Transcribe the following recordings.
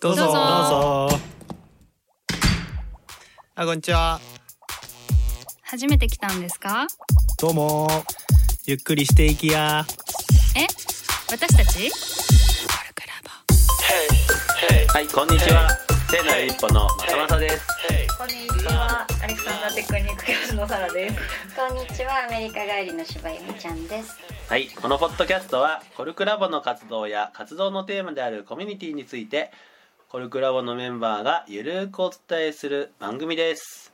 どうぞ。どうぞ。どうぞあこんにちは。初めて来たんですか？どうも。ゆっくりしていきや。え？私たち？はい、こんにちは。聖なる一歩のまさまさです。こんにちは、アレクサンダーテクニック教師のサラです。こんにちは。アメリカ帰りの柴由美ちゃんですはい、このポッドキャストはコルクラボの活動や活動のテーマであるコミュニティについてコルクラボのメンバーがゆるーくお伝えする番組です。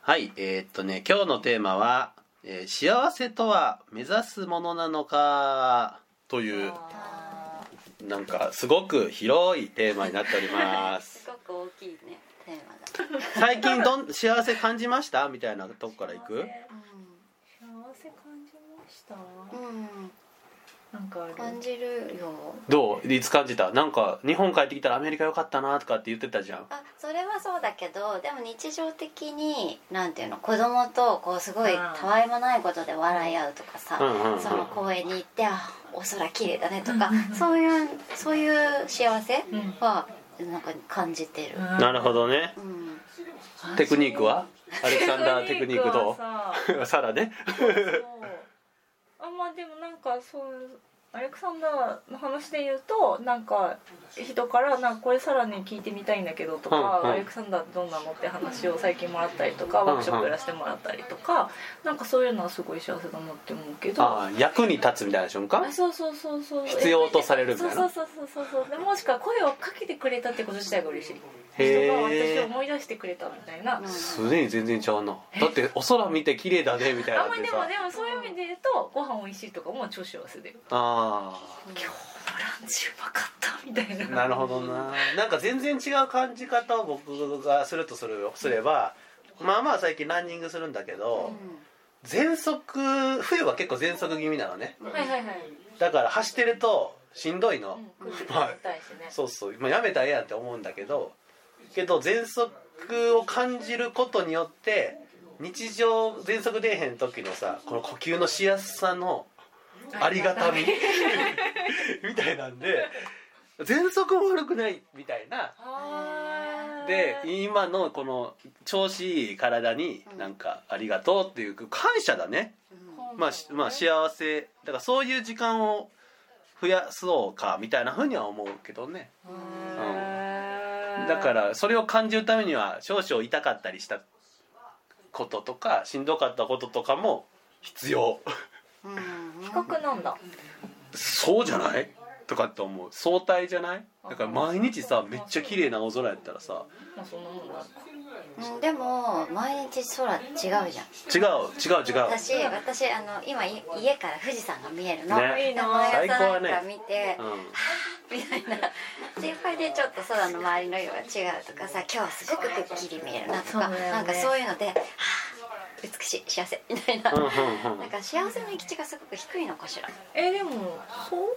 はい、えーっとね、今日のテーマは、えー幸せとは目指すものなのかというなんかすごく広いテーマになっております。す。ごく大きいねテーマだ最近どん幸せ感じました？みたいなとこからいく？した。うん、なんかある？感じるよ。どう？いつ感じた？なんか日本帰ってきたらアメリカ良かったなとかって言ってたじゃん。あそれはそうだけどでも日常的になんていうの？子供とこうすごいたわいもないことで笑い合うとかさ、うんうんうん。その公園に行ってあお空綺麗だねとか、そういうそういう幸せうん。はなんか感じてる、なるほどね。うん。テクニックは？アレクサンダーテクニックどさ。う サラね。そうでもなんかそうアレクサンダーの話で言うとなんか人からなんかこれさらに聞いてみたいんだけどとか、うんうん。アレクサンダーってどんなのって話を最近もらったりとか、ワークショップやらせてもらったりとかなんかそういうのはすごい幸せだなって思うけど。役に立つみたいな瞬間？あそうそうそうそう。必要とされるみたいな？そうそうそうそうそう。でもしくは声をかけてくれたってこと自体が嬉しい。へ人がー私を思い出してくれたみたいな、すでに全然ちゃうな。だってお空見て綺麗だねみたいなあんまりでもでもそういう意味で言うとご飯美味しいとかも超幸せであ今日のランチうまかったみたいな。あなるほどな。なんか全然違う感じ方を僕がするとするすれば。まあまあ最近ランニングするんだけど喘息冬は結構喘息気味なのね。はいはいはい。だから走ってるとしんどいの、うんまあ冷たいしね。そうそう、まあ、やめたらええやんって思うんだけどけど喘息を感じることによって日常喘息出えへん時のさこの呼吸のしやすさのありがたみ。みたいなんで喘息も悪くないみたいな。で今のこの調子いい体になんかありがとうっていう感謝だね、まあ、しまあ幸せ。だからそういう時間を増やそうかみたいなふうには思うけどね。へーだからそれを感じるためには少々痛かったりしたこととかしんどかったこととかも必要。比較なんだ。そうじゃない？とかって思う。相対じゃない？だから毎日さめっちゃ綺麗な青空やったらさ。まあそんなもんだ。うんでも毎日空違うじゃん。違う違う違う。私私あの今い家から富士山が見えるの、ね。いいなで毎朝なんか見て、うみたいな。心配でちょっと空の周りの色が違うとかさ今日はすごくくっきり見えるなとか、ね。なんかそういうので、はあ、美しい幸せみたいな、んうんうんうん。なんか幸せの域地がすごく低いのかしら。えでもそう？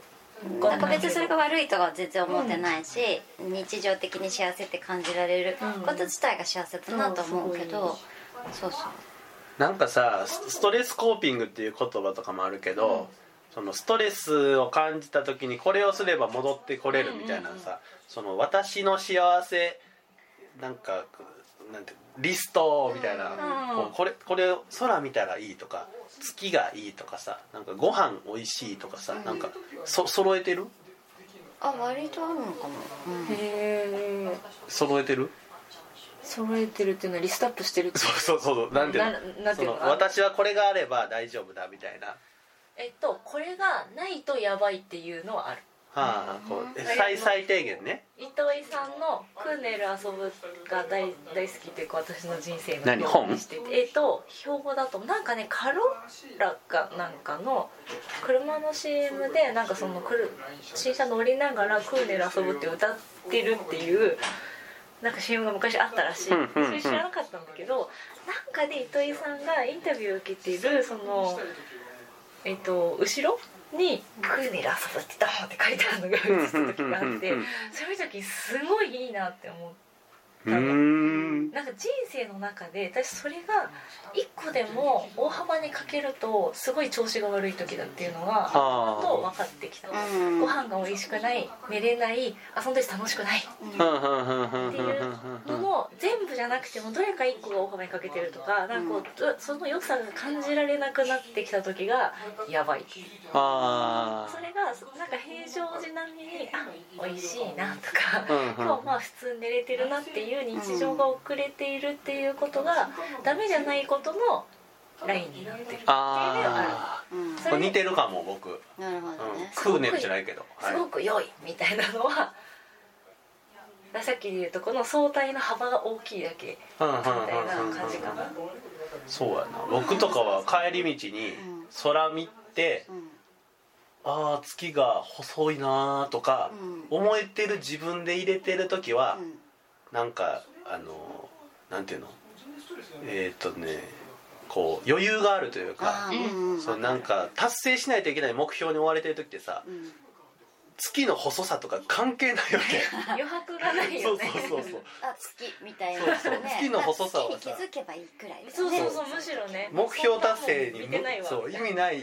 なんか別にそれが悪いとは全然思ってないし、日常的に幸せって感じられること自体が幸せだなと思うけど、そうそう。なんかさスストレスコーピングっていう言葉とかもあるけど、そのストレスを感じた時にこれをすれば戻ってこれるみたいなさ、その私の幸せなんかなんてリストみたいな、うん。こうこれこれ空見たらいいとか月がいいとかさなんかご飯美味しいとかさ、なんかそ揃えてる？あ割とあるのかも、うん。へえ揃えてる？揃えてるっていうのはリストアップしてるそう そうそうなんていうの？ななんていうの？私はこれがあれば大丈夫だみたいな。はえっとこれがないとやばいっていうのはあるあこうえ最最低限ね。糸井さんの「クーネル遊ぶ」が大大好きっていうか私の人生の本？にしてて。えっと標語だとなんかねカローラかなんかの車の CM でなんかその来る新車乗りながら「クーネル遊ぶ」って歌ってるっていうなんか CM が昔あったらしい、うんうんうん。それ知らなかったんだけどなんかで糸井さんがインタビューを受けているそのえっと後ろに「クーネル遊ぶ」ってドーンって書いてあるのが 映った時があってそういう時すごいいいなって思っうーんなんか人生の中で私それが一個でも大幅にかけるとすごい調子が悪い時だっていうのがあ。ーと分かってきた。うん。ご飯が美味しくない寝れない遊んでて楽しくない。っていうのの全部じゃなくてもどれか一個が大幅にかけてるとかなんかこうどその良さが感じられなくなってきた時がやばい。あ。それがなんか平常時並みにあ美味しいなとか今日まあ普通に寝れてるなっていう日常が遅れているっていうことがダメじゃないことのラインになってるっていうのがあ似てるかも僕、うん、なるほどね。クーネルじゃないけど、るすごく良いみたいなのはさっきで言うとこの相対の幅が大きいだけみうんうんうんうんたいな感じかなそうやな。僕とかは帰り道に空見て、うん。ああ月が細いなーとか、う思えてる自分で入れてる時は、うんなんかあのなんていうの？えーっとねこう余裕があるというかうんうんそうなんか達成しないといけない目標に追われてる時ってさうん。月の細さとか関係ないわけ。余白がないそうよね。そうそうそうあ月みたいなそうそう。月の細さはさ。気づけばいいくらいだよそうねそう。そうむしろね。目標達成にそう意味ない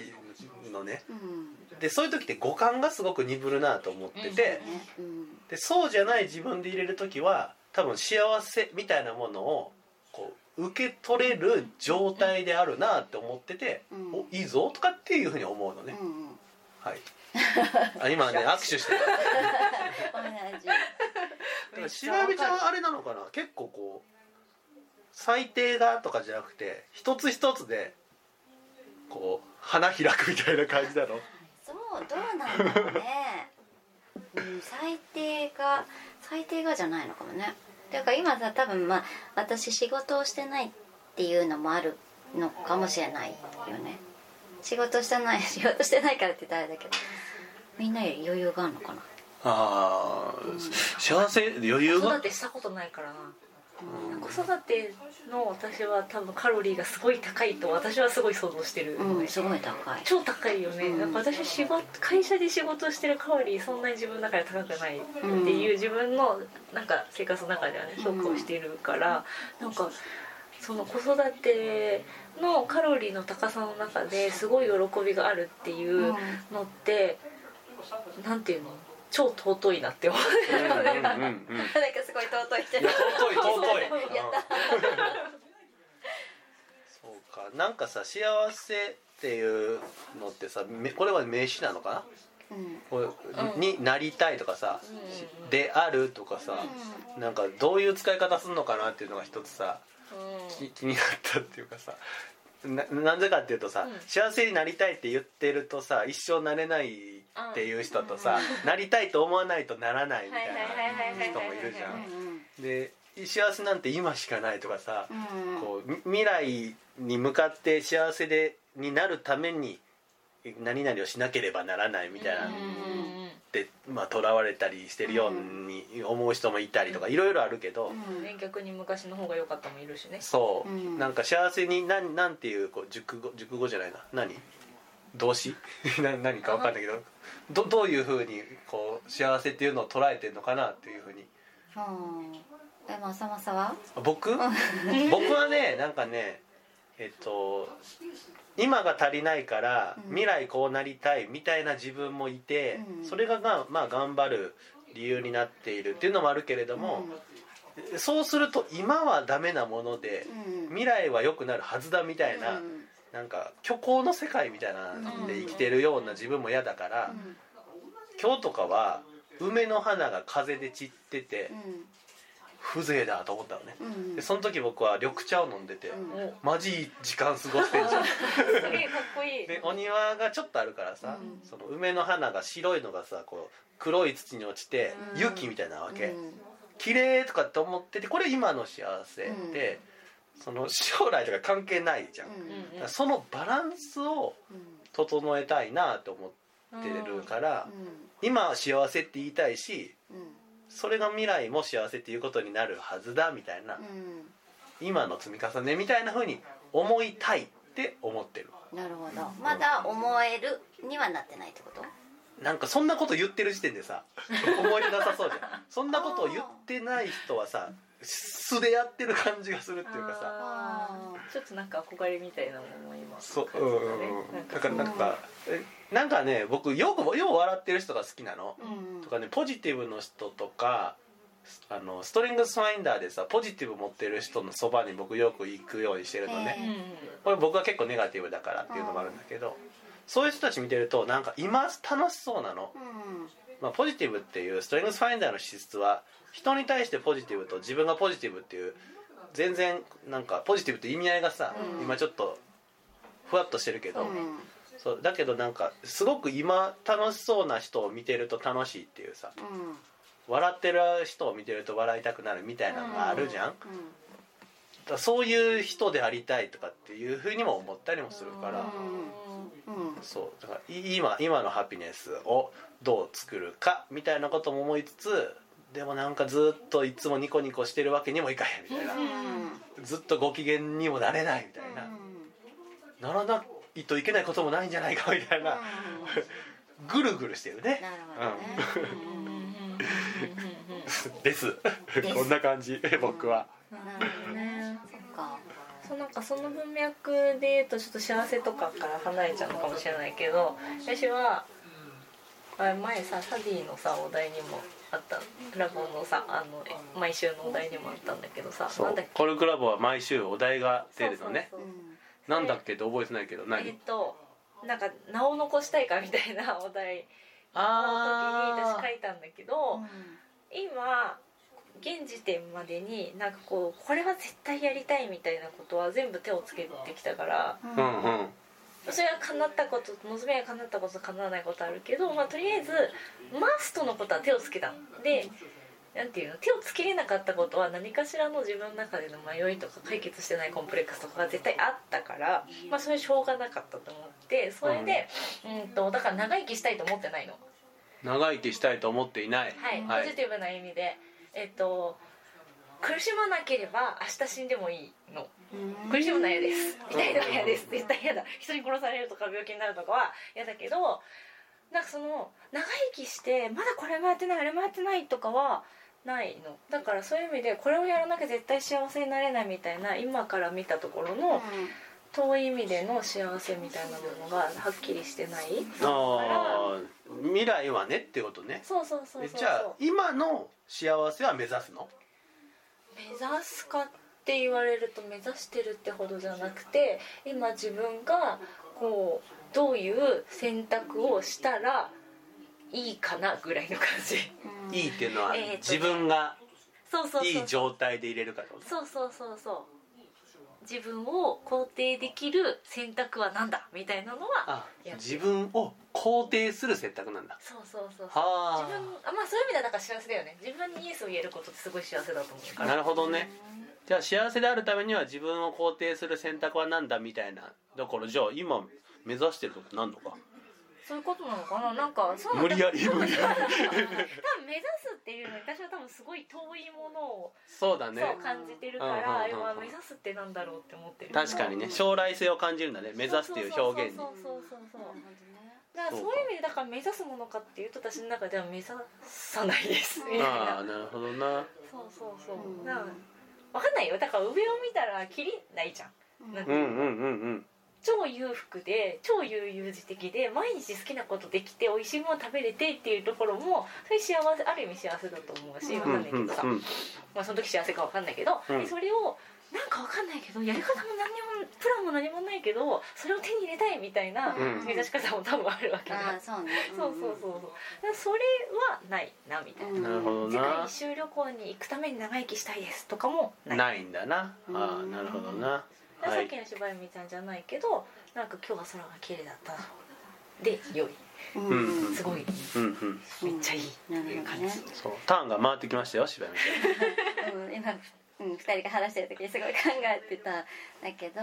のね。うん。でそういう時って五感がすごく鈍るなと思ってて、ねうん。でそうじゃない自分で入れる時は多分幸せみたいなものをこう受け取れる状態であるなって思ってて、うん。おいいぞとかっていうふうに思うのね、うんうん。はい。あ今ね握手してる同じしなみちゃんはあれなのかな？結構こう最低がとかじゃなくて一つ一つでこう花開くみたいな感じだろそうどうなんだろうね、うん、最低が最低がじゃないのかもねだから今さ多分まあ私仕事をしてないっていうのもあるのかもしれないよね。仕事してない仕事してないからって言ったらあれだけどみんなより余裕があるのかな？ああ幸せ余裕子が育てしたことないからな子育ての私は多分カロリーがすごい高いと私はすごい想像してる。うんすごい高い。超高いよね、うん。なんか私仕事会社で仕事してるカロリーそんなに自分の中で高くないっていう自分のなんか生活の中ではね評価をしているから、なんかその子育てのカロリーの高さの中ですごい喜びがあるっていうのって、なんていうの？超尊いなって思ううんうんうんうん。なんかすごい。尊い。人い。や尊い。尊い。やったそうかなんかさ幸せってい。うのってさめこれは名詞なのかなうんになりたい。とかさ、うんであるとかさ、なんかどうい。う使い。方するのかなってい。うのが一つさうんき気になったってい。うかさななんでかってい。うとさ、うん幸せになりたい。って言ってるとさ一生なれないっていう人とさ、なりたいと思わないとならないみたいな人もいるじゃん。で幸せなんて今しかないとかさ、うんこうみ未来に向かって幸せでになるために何々をしなければならないみたいな。うんでまあとらわれたりしてるように思う人もいたりとかいろいろあるけど、うん。ね逆に昔の方が良かったもいるしね。そう、うん。なんか幸せになんなんていうこう熟語熟語じゃないな。何？動詞？な何か分かんないけど。どどういうふうにこう幸せっていうのを捉えてるのかなっていうふうに。うん。えまさまさは僕 僕はねなんかねえっと今が足りないからうん。未来こうなりたいみたいな自分もいて、うん。それがが、まあ、頑張る理由になっているっていうのもあるけれども、そうすると今はダメなもので、うん。未来は良くなるはずだみたいな、うんなんか虚構の世界みたいなので生きてるような自分も嫌だから、今日とかは梅の花が風で散ってて風情だと思ったのね、うんでその時僕は緑茶を飲んでて、うん。お。マジいい時間過ごしてんじゃん。すげえかっこいい。でお庭がちょっとあるからさ、うん。その梅の花が白いのがさこう黒い土に落ちて、うん。雪みたいなわけ、うん。綺麗とかって思っててこれ今の幸せで、その将来とか関係ないじゃん、うん。そのバランスを整えたいなと思ってるから、今は幸せって言いたいしそれが未来も幸せっていうことになるはずだみたいな、今の積み重ねみたいな風に思いたいって思ってる。なるほど。まだ思えるにはなってないってこと？なんかそんなこと言ってる時点でさ思えてなさそうじゃん。そんなことを言ってない人はさ素でやってる感じがするっていうかさ。ちょっとなんか憧れみたいなものも今そう。うんだからなんかえなんかね僕よくよく笑ってる人が好きなの、うんとかねポジティブの人とかあのストリングスファインダーでさポジティブ持ってる人のそばに僕よく行くようにしてるのね、うんこれ僕は結構ネガティブだからっていうのもあるんだけどそういう人たち見てるとなんか今楽しそうなの、うんまあ、ポジティブっていうストリングスファインダーの資質は人に対してポジティブと自分がポジティブっていう全然なんかポジティブって意味合いがさ、うん。今ちょっとふわっとしてるけど、うん。そうだけどなんかすごく今楽しそうな人を見てると楽しいっていうさうん。笑ってる人を見てると笑いたくなるみたいなのがあるじゃん、だそういう人でありたいとかっていうふうにも思ったりもするから、うん。そう。だからい今今のハピネスをどう作るかみたいなことも思いつつでもなんかずっといつもニコニコしてるわけにもいかへんみたいな、ずっとご機嫌にもなれないみたいな、ならないといけないこともないんじゃないかみたいな、ぐるぐるしてるね。です。こんな感じ僕は、なるほどねそうなんかその文脈で言うとちょっと幸せとかから離れちゃうのかもしれないけど私は前さサディのさお題にもあったラボのさあの毎週のお題にもあったんだけどさそなんだっけ？うコルクラボは毎週お題が出るのね。そうそうそうなんだっけって覚えてないけどえっ何となんか名を残したいかみたいなお題の時に私書いたんだけど、今現時点までになんかこうこれは絶対やりたいみたいなことは全部手をつけてきたからうんうん。それは叶ったこと望みは叶ったこと叶わないことあるけど、まあ、とりあえずマストのことは手をつけた。のでなんていうの？手をつけれなかったことは何かしらの自分の中での迷いとか解決してないコンプレックスとかが絶対あったから、まあ、それしょうがなかったと思ってそれで、うん、とだから長生きしたいと思ってないの。長生きしたいと思っていない。はい、はい。ポジティブな意味でえっと苦しまなければ明日死んでもいいの。苦しむのは嫌です。痛いのは嫌です。絶対嫌だ。人に殺されるとか病気になるとかは嫌だけどなんかその長生きしてまだこれもやってないあれもやってないとかはないの。だからそういう意味でこれをやらなきゃ絶対幸せになれないみたいな今から見たところの遠い意味での幸せみたいなものがはっきりしてないあー。未来はねってことね。そうそうそうそう。えじゃあ今の幸せは目指すの？目指すかって言われると目指してるってほどじゃなくて今自分がこうどういう選択をしたらいいかなぐらいの感じ。いいっていうのはえーとね。自分がいい状態で入れるかと？そうそうそうそう自分を肯定できる選択は何だ？みたいなのは自分を肯定する選択なんだ。そうそうそうは自分あまあそういう意味ではだから幸せだよね。自分にイエスを言えることってすごい幸せだと思うから。あなるほどね。じゃあ幸せであるためには自分を肯定する選択は何だ？みたいなだからじゃあ今目指してること何のか？そういうことなのかな？なんかそう無理やり多分無理や。り多分目指すっていうのに私は多分すごい遠いものをそうだね。そう感じてるから、うんうんうんうん。今目指すってなんだろうって思ってる。確かにね。将来性を感じるんだね。目指すっていう表現に。そうそうそうそうそうだからそういう意味でだから目指すものかっていうと私の中では目指さないです。みたいなああなるほどな。そうそうそう。だから分かんないよ。だから上を見たらキリないじゃん。うんうんうんうん超裕福で超悠々自適で毎日好きなことできて美味しいもの食べれてっていうところもそれ幸せある意味幸せだと思うし分かんないけどさ、うんうん。まあ、その時幸せか分かんないけど、うん。でそれをなんか分かんないけどやり方も何にもプランも何もないけどそれを手に入れたいみたいなうん目指し方も多分あるわけだ、ああそうね。そうそうそうそう。それはないなみたいな、うん。なるほど世界な一周旅行に行くために長生きしたいですとかもない。ないんだな。ああなるほどな。はいでさっきの芝居みたいじゃないけどなんか今日は空が綺麗だったで良い。うん。うんうんすごい。うんうん。めっちゃいい。なるほどね。そう。ターンが回ってきましたよ芝居みたいうん。今、うん、2人が話してる時にすごい考えてたんだけど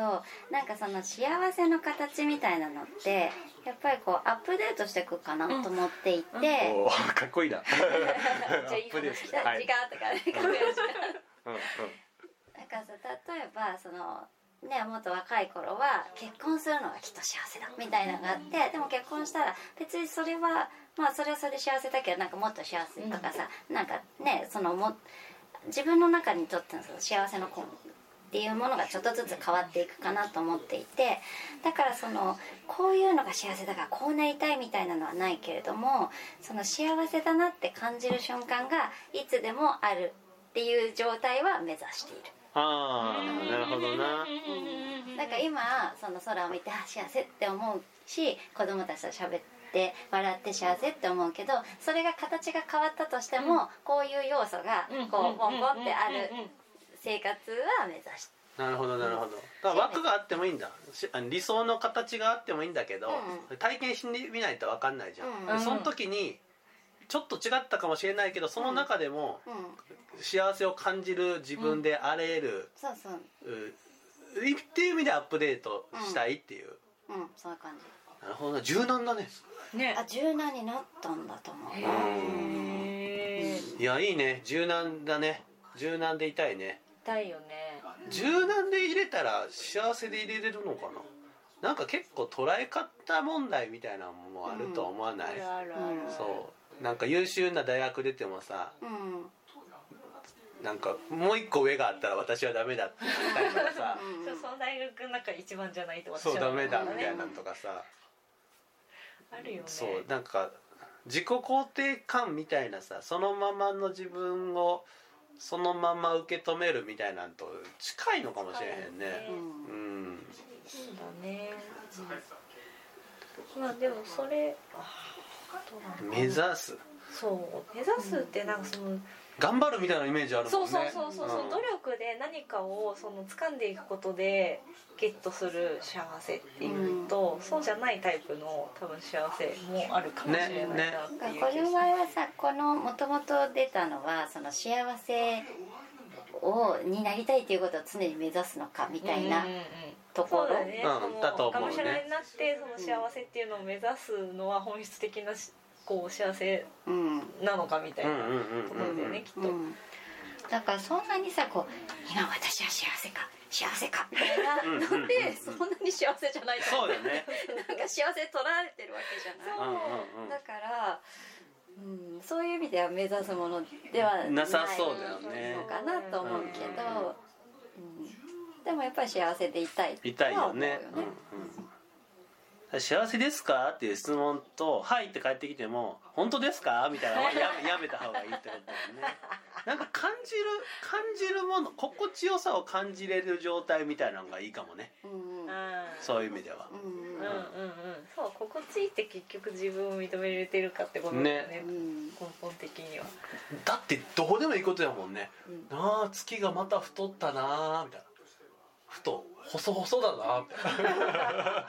なんかその幸せの形みたいなのってやっぱりこうアップデートしていくかなと思っていて、うんおーかっこいいな。ちゃいい話。アップデートじゃあはい。時間とかねうんうん。なんかさ例えばそのねもっと若い頃は結婚するのがきっと幸せだみたいなのがあってでも結婚したら別にそれはまあそれはそれで幸せだけどなんかもっと幸せとかさ、なんかねそのも自分の中にとってのその幸せの根っていうものがちょっとずつ変わっていくかなと思っていてだからそのこういうのが幸せだからこうなりたいみたいなのはないけれどもその幸せだなって感じる瞬間がいつでもあるっていう状態は目指している。ああなるほどな。だから今その空を見てあ幸せって思うし子供たちと喋って笑って幸せって思うけどそれが形が変わったとしても、こういう要素がこうポンポンってある生活は目指して。なるほどなるほど。だから枠があってもいいんだ。理想の形があってもいいんだけど、う体験してみないと分かんないじゃん、うん。でその時にちょっと違ったかもしれないけどその中でもうん。幸せを感じる自分であれる、そうそう。うっていう意味でアップデートしたいっていう、うん。そういう感じ。なるほどな柔軟だね。ね。あ柔軟になったんだと思う。なへえいやいいね。柔軟だね。柔軟でいたいね。痛いよね。柔軟で入れたら幸せで入れれるのかな。なんか結構捉え方問題みたいなのもあるとは思わない、あるあるある。そうなんか優秀な大学出てもさうんなんかもう一個上があったら私はダメだって言ったりとかさそうその大学の中一番じゃないと私はそうダメだみたいなのとかさ。あるよね。そうなんか自己肯定感みたいなさそのままの自分をそのまま受け止めるみたいなんと近いのかもしれへんね。うんうん。そうだね。まあでもそれ目指す。そう。目指すってなんかその、頑張るみたいなイメージあるもんね。そうそうそうそう、ん。努力で何かをその掴んでいくことでゲットする幸せっていうと、そうじゃないタイプの多分幸せもあるかもしれないなっていうこれの場合はさこのもともと出たのはその幸せをになりたいっていうことを常に目指すのかみたいなうんうんうんところ？そうだね、うんそのだと思うね。がむしゃらになってその幸せっていうのを目指すのは本質的なしこう幸せうん。なのかみたいなところだよねきっと、うん。だからそんなにさこう今私は幸せか幸せかみたいな。のでそんなに幸せじゃないとそうだよね。なんか幸せ取られてるわけじゃない。うんうんうん。だから、うん、そういう意味では目指すものではないなさそうだよね。のかなと思うけど、うん、でもやっぱり幸せでいたいいたいよね。とは思うんうん。幸せですかっていう質問と「はい」って返ってきても「本当ですか?」みたいなやめ やめた方がいいってことだよね。なんか感じる感じるもの心地よさを感じれる状態みたいなのがいいかもね。うんうん。そういう意味では。うんうん。うんうんそう心地いいって結局自分を認めれてるかってことだよね。うん。根本的には。だってどこでもいいことやもんね。うん。ああ月がまた太ったなーみたいな太細細だなーみたいな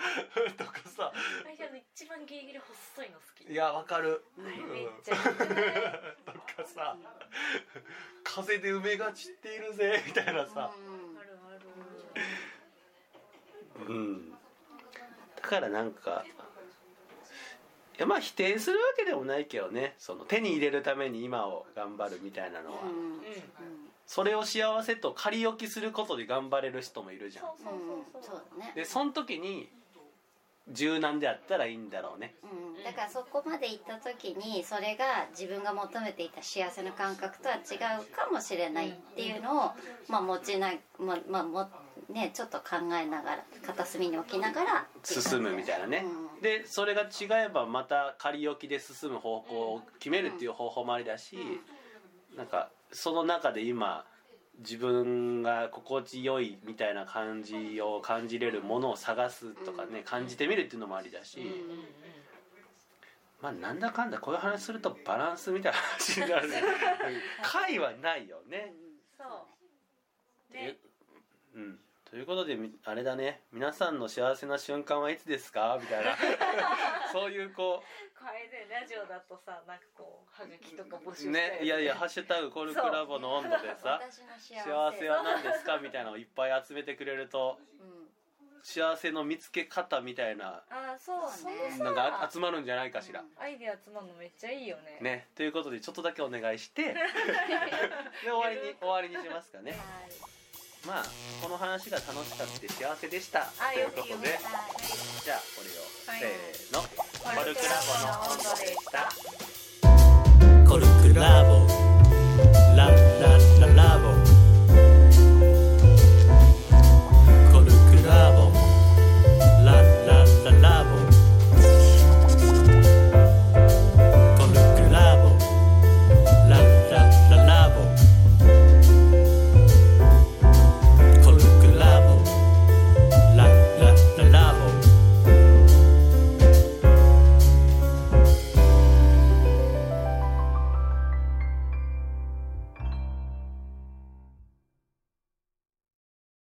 とかさ。私あの一番ギリギリ細いの好き。いやわかる。とかさ。風で梅が散っているぜみたいなさ、あるある。うん、だからなんかいやまあ否定するわけでもないけどね。その手に入れるために今を頑張るみたいなのは、うんうんそれを幸せと仮置きすることで頑張れる人もいるじゃん。そうそううんそう。そうだね。でその時に柔軟であったらいいんだろうね。うん、だからそこまで行った時にそれが自分が求めていた幸せの感覚とは違うかもしれないっていうのを、まあ、持ちな、まあまあもね、ちょっと考えながら片隅に置きながら進むみたいなね、うん。でそれが違えばまた仮置きで進む方向を決めるっていう方法もありだし、なんかその中で今自分が心地よいみたいな感じを感じれるものを探すとかね、感じてみるっていうのもありだし、まあなんだかんだこういう話するとバランスみたいな話になる。解はないよね。そう。ねうん、ということでみあれだね。皆さんの幸せな瞬間はいつですか？みたいな。そういうここれでラジオだとさなんかこうはがきとか募集うねいやいや「ハッシュタグコルクラボの温度」でさ私の幸せ。幸せは何ですか？みたいなのをいっぱい集めてくれるとうん。幸せの見つけ方みたいなああそうそね。ののがさ集まるんじゃないかしら。アイデア集まるのめっちゃいいよね。ね、ということでちょっとだけお願いして で終わりに終わりにしますかね。はいまあこの話が楽しかった幸せでした。あということで。じゃあこれを、はい。せーの。コルクラボの。温度で